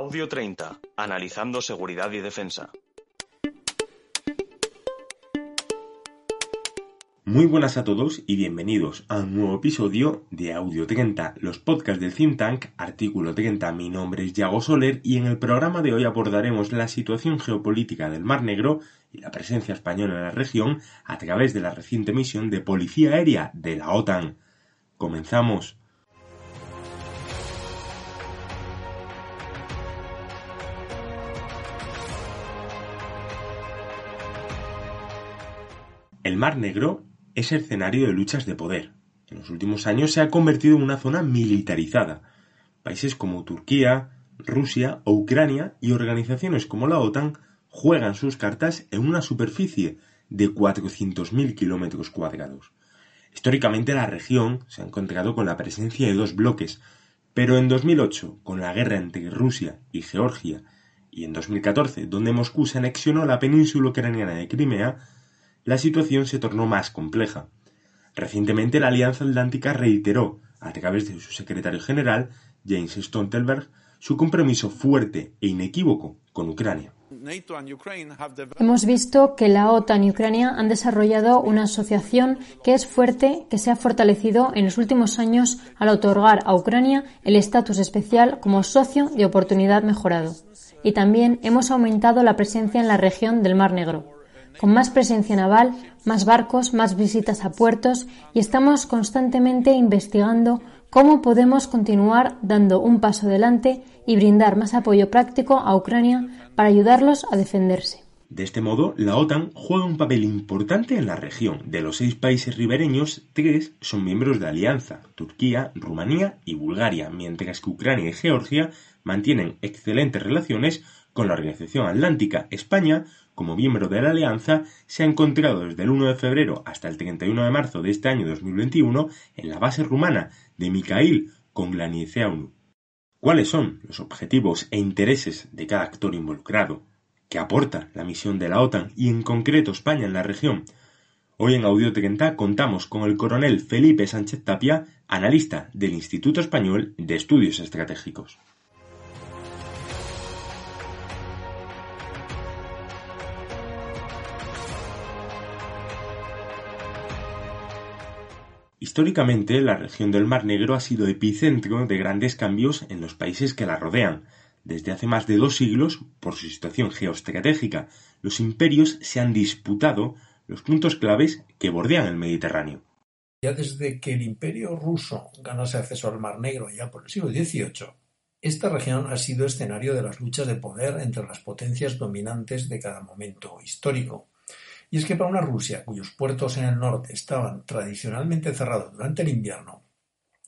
Audio 30. Analizando seguridad y defensa. Muy buenas a todos y bienvenidos a un nuevo episodio de Audio 30, los podcasts del think tank, artículo 30. Mi nombre es Yago Soler y en el programa de hoy abordaremos la situación geopolítica del Mar Negro y la presencia española en la región a través de la reciente misión de policía aérea de la OTAN. Comenzamos. Mar Negro es escenario de luchas de poder. En los últimos años se ha convertido en una zona militarizada. Países como Turquía, Rusia o Ucrania y organizaciones como la OTAN juegan sus cartas en una superficie de 400.000 kilómetros cuadrados. Históricamente la región se ha encontrado con la presencia de dos bloques, pero en 2008, con la guerra entre Rusia y Georgia, y en 2014, donde Moscú se anexionó la península ucraniana de Crimea, la situación se tornó más compleja. Recientemente la Alianza Atlántica reiteró, a través de su secretario general, James Stoltenberg, su compromiso fuerte e inequívoco con Ucrania. Hemos visto que la OTAN y Ucrania han desarrollado una asociación que es fuerte, que se ha fortalecido en los últimos años al otorgar a Ucrania el estatus especial como socio de oportunidad mejorado. Y también hemos aumentado la presencia en la región del Mar Negro con más presencia naval, más barcos, más visitas a puertos y estamos constantemente investigando cómo podemos continuar dando un paso adelante y brindar más apoyo práctico a Ucrania para ayudarlos a defenderse. De este modo, la OTAN juega un papel importante en la región. De los seis países ribereños, tres son miembros de alianza, Turquía, Rumanía y Bulgaria, mientras que Ucrania y Georgia mantienen excelentes relaciones con la Organización Atlántica. España como miembro de la alianza, se ha encontrado desde el 1 de febrero hasta el 31 de marzo de este año 2021 en la base rumana de Mikhail Konglaniceanu. ¿Cuáles son los objetivos e intereses de cada actor involucrado? ¿Qué aporta la misión de la OTAN y en concreto España en la región? Hoy en Audio 30 contamos con el coronel Felipe Sánchez Tapia, analista del Instituto Español de Estudios Estratégicos. Históricamente, la región del Mar Negro ha sido epicentro de grandes cambios en los países que la rodean. Desde hace más de dos siglos, por su situación geoestratégica, los imperios se han disputado los puntos claves que bordean el Mediterráneo. Ya desde que el imperio ruso ganase acceso al Mar Negro ya por el siglo XVIII, esta región ha sido escenario de las luchas de poder entre las potencias dominantes de cada momento histórico. Y es que para una Rusia cuyos puertos en el norte estaban tradicionalmente cerrados durante el invierno,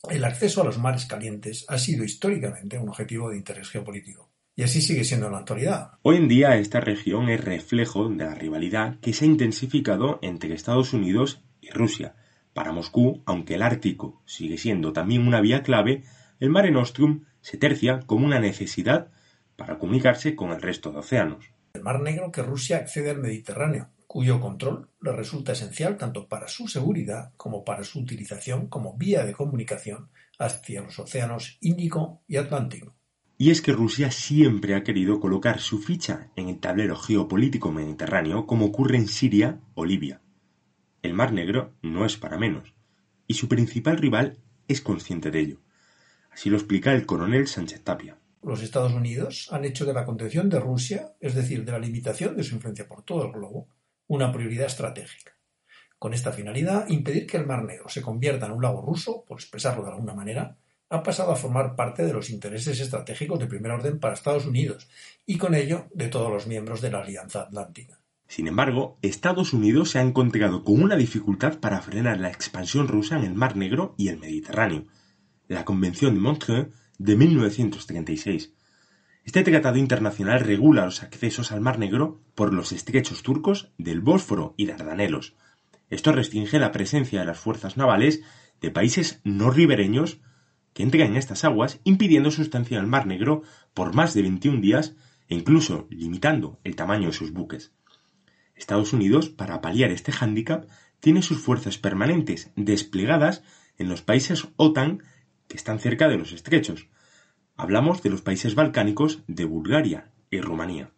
el acceso a los mares calientes ha sido históricamente un objetivo de interés geopolítico. Y así sigue siendo en la actualidad. Hoy en día esta región es reflejo de la rivalidad que se ha intensificado entre Estados Unidos y Rusia. Para Moscú, aunque el Ártico sigue siendo también una vía clave, el Mare Nostrum se tercia como una necesidad para comunicarse con el resto de océanos. El Mar Negro que Rusia accede al Mediterráneo, cuyo control le resulta esencial tanto para su seguridad como para su utilización como vía de comunicación hacia los océanos Índico y Atlántico. Y es que Rusia siempre ha querido colocar su ficha en el tablero geopolítico mediterráneo como ocurre en Siria o Libia. El Mar Negro no es para menos, y su principal rival es consciente de ello. Así lo explica el coronel Sánchez Tapia. Los Estados Unidos han hecho de la contención de Rusia, es decir, de la limitación de su influencia por todo el globo, una prioridad estratégica. Con esta finalidad, impedir que el Mar Negro se convierta en un lago ruso, por expresarlo de alguna manera, ha pasado a formar parte de los intereses estratégicos de primer orden para Estados Unidos y con ello de todos los miembros de la Alianza Atlántica. Sin embargo, Estados Unidos se ha encontrado con una dificultad para frenar la expansión rusa en el Mar Negro y el Mediterráneo, la Convención de Montreux de 1936, este tratado internacional regula los accesos al Mar Negro por los estrechos turcos del Bósforo y Dardanelos. Esto restringe la presencia de las fuerzas navales de países no ribereños que entran en estas aguas, impidiendo su estancia en el Mar Negro por más de 21 días e incluso limitando el tamaño de sus buques. Estados Unidos, para paliar este hándicap, tiene sus fuerzas permanentes desplegadas en los países OTAN que están cerca de los estrechos, Hablamos de los países balcánicos de Bulgaria y Rumanía.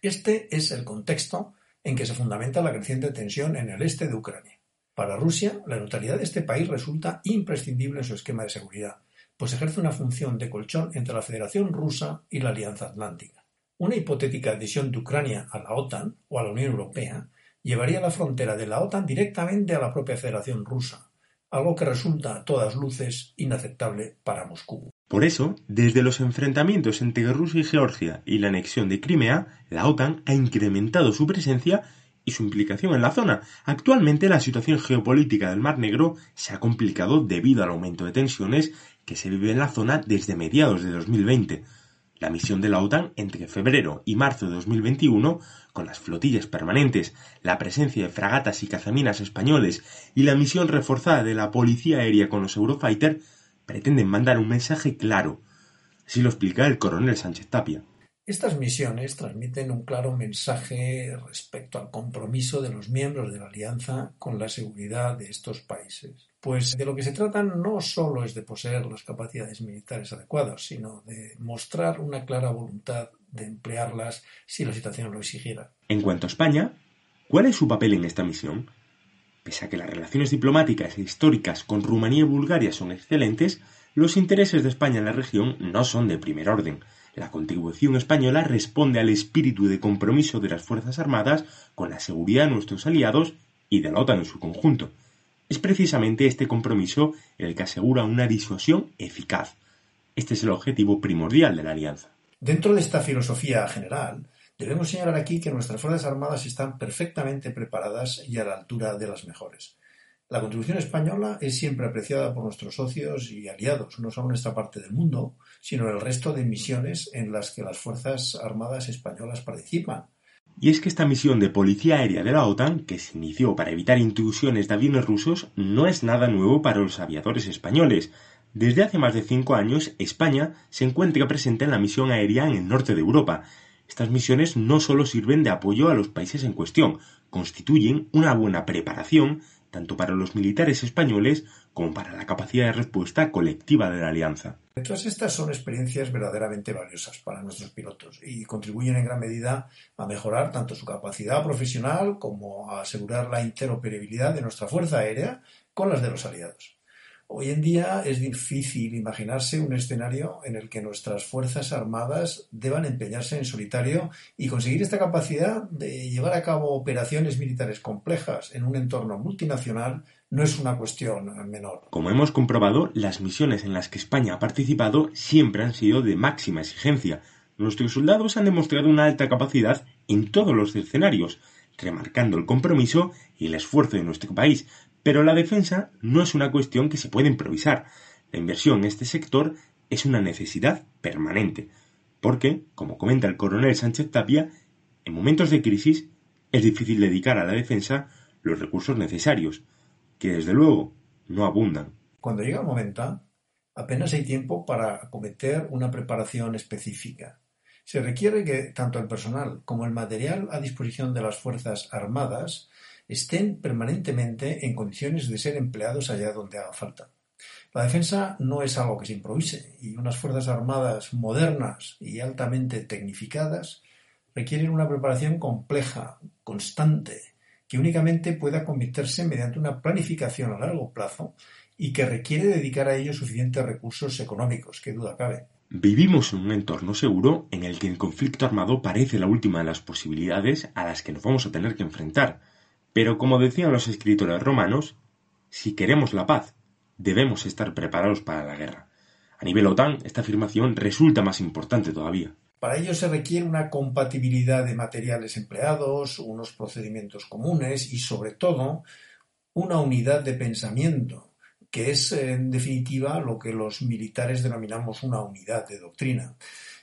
Este es el contexto en que se fundamenta la creciente tensión en el este de Ucrania. Para Rusia, la neutralidad de este país resulta imprescindible en su esquema de seguridad, pues ejerce una función de colchón entre la Federación Rusa y la Alianza Atlántica. Una hipotética adhesión de Ucrania a la OTAN o a la Unión Europea llevaría la frontera de la OTAN directamente a la propia Federación Rusa, algo que resulta a todas luces inaceptable para Moscú. Por eso, desde los enfrentamientos entre Rusia y Georgia y la anexión de Crimea, la OTAN ha incrementado su presencia y su implicación en la zona. Actualmente la situación geopolítica del Mar Negro se ha complicado debido al aumento de tensiones que se vive en la zona desde mediados de 2020. La misión de la OTAN entre febrero y marzo de 2021, con las flotillas permanentes, la presencia de fragatas y cazaminas españoles y la misión reforzada de la policía aérea con los Eurofighter, pretenden mandar un mensaje claro. Así lo explica el coronel Sánchez Tapia. Estas misiones transmiten un claro mensaje respecto al compromiso de los miembros de la Alianza con la seguridad de estos países. Pues de lo que se trata no solo es de poseer las capacidades militares adecuadas, sino de mostrar una clara voluntad de emplearlas si la situación lo exigiera. En cuanto a España, ¿cuál es su papel en esta misión? Pese a que las relaciones diplomáticas e históricas con Rumanía y Bulgaria son excelentes, los intereses de España en la región no son de primer orden la contribución española responde al espíritu de compromiso de las Fuerzas Armadas con la seguridad de nuestros aliados y de la OTAN en su conjunto. Es precisamente este compromiso el que asegura una disuasión eficaz. Este es el objetivo primordial de la alianza. Dentro de esta filosofía general, debemos señalar aquí que nuestras Fuerzas Armadas están perfectamente preparadas y a la altura de las mejores. La contribución española es siempre apreciada por nuestros socios y aliados, no solo en esta parte del mundo, sino en el resto de misiones en las que las Fuerzas Armadas españolas participan. Y es que esta misión de policía aérea de la OTAN, que se inició para evitar intrusiones de aviones rusos, no es nada nuevo para los aviadores españoles. Desde hace más de cinco años, España se encuentra presente en la misión aérea en el norte de Europa. Estas misiones no solo sirven de apoyo a los países en cuestión, constituyen una buena preparación tanto para los militares españoles como para la capacidad de respuesta colectiva de la alianza. Todas estas son experiencias verdaderamente valiosas para nuestros pilotos y contribuyen en gran medida a mejorar tanto su capacidad profesional como a asegurar la interoperabilidad de nuestra Fuerza Aérea con las de los aliados. Hoy en día es difícil imaginarse un escenario en el que nuestras Fuerzas Armadas deban empeñarse en solitario y conseguir esta capacidad de llevar a cabo operaciones militares complejas en un entorno multinacional no es una cuestión menor. Como hemos comprobado, las misiones en las que España ha participado siempre han sido de máxima exigencia. Nuestros soldados han demostrado una alta capacidad en todos los escenarios, remarcando el compromiso y el esfuerzo de nuestro país, pero la defensa no es una cuestión que se puede improvisar. La inversión en este sector es una necesidad permanente, porque, como comenta el coronel Sánchez Tapia, en momentos de crisis es difícil dedicar a la defensa los recursos necesarios, que desde luego no abundan. Cuando llega el momento, apenas hay tiempo para acometer una preparación específica. Se requiere que tanto el personal como el material a disposición de las Fuerzas Armadas estén permanentemente en condiciones de ser empleados allá donde haga falta. La defensa no es algo que se improvise y unas Fuerzas Armadas modernas y altamente tecnificadas requieren una preparación compleja, constante, que únicamente pueda convertirse mediante una planificación a largo plazo y que requiere dedicar a ello suficientes recursos económicos, que duda cabe. Vivimos en un entorno seguro en el que el conflicto armado parece la última de las posibilidades a las que nos vamos a tener que enfrentar pero como decían los escritores romanos, si queremos la paz, debemos estar preparados para la guerra. A nivel OTAN, esta afirmación resulta más importante todavía. Para ello se requiere una compatibilidad de materiales empleados, unos procedimientos comunes y, sobre todo, una unidad de pensamiento, que es, en definitiva, lo que los militares denominamos una unidad de doctrina.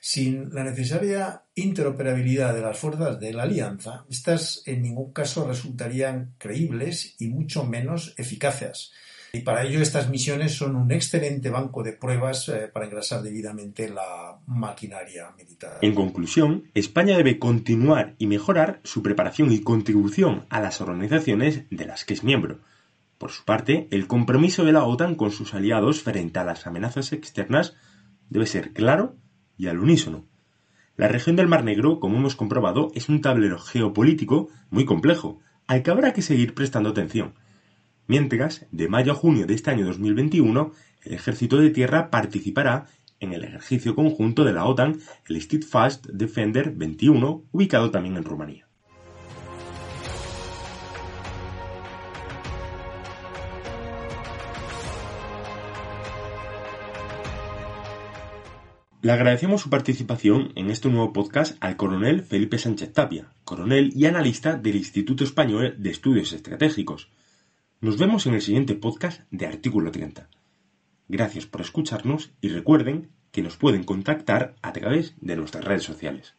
Sin la necesaria interoperabilidad de las fuerzas de la alianza, estas en ningún caso resultarían creíbles y mucho menos eficaces. Y para ello estas misiones son un excelente banco de pruebas eh, para engrasar debidamente la maquinaria militar. En conclusión, España debe continuar y mejorar su preparación y contribución a las organizaciones de las que es miembro. Por su parte, el compromiso de la OTAN con sus aliados frente a las amenazas externas debe ser claro y al unísono. La región del Mar Negro, como hemos comprobado, es un tablero geopolítico muy complejo, al que habrá que seguir prestando atención. Mientras, de mayo a junio de este año 2021, el ejército de tierra participará en el ejercicio conjunto de la OTAN, el Steadfast Defender 21, ubicado también en Rumanía. Le agradecemos su participación en este nuevo podcast al coronel Felipe Sánchez Tapia, coronel y analista del Instituto Español de Estudios Estratégicos. Nos vemos en el siguiente podcast de Artículo 30. Gracias por escucharnos y recuerden que nos pueden contactar a través de nuestras redes sociales.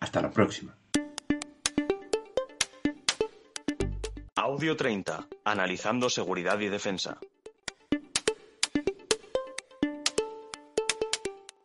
Hasta la próxima. Audio 30. Analizando seguridad y defensa.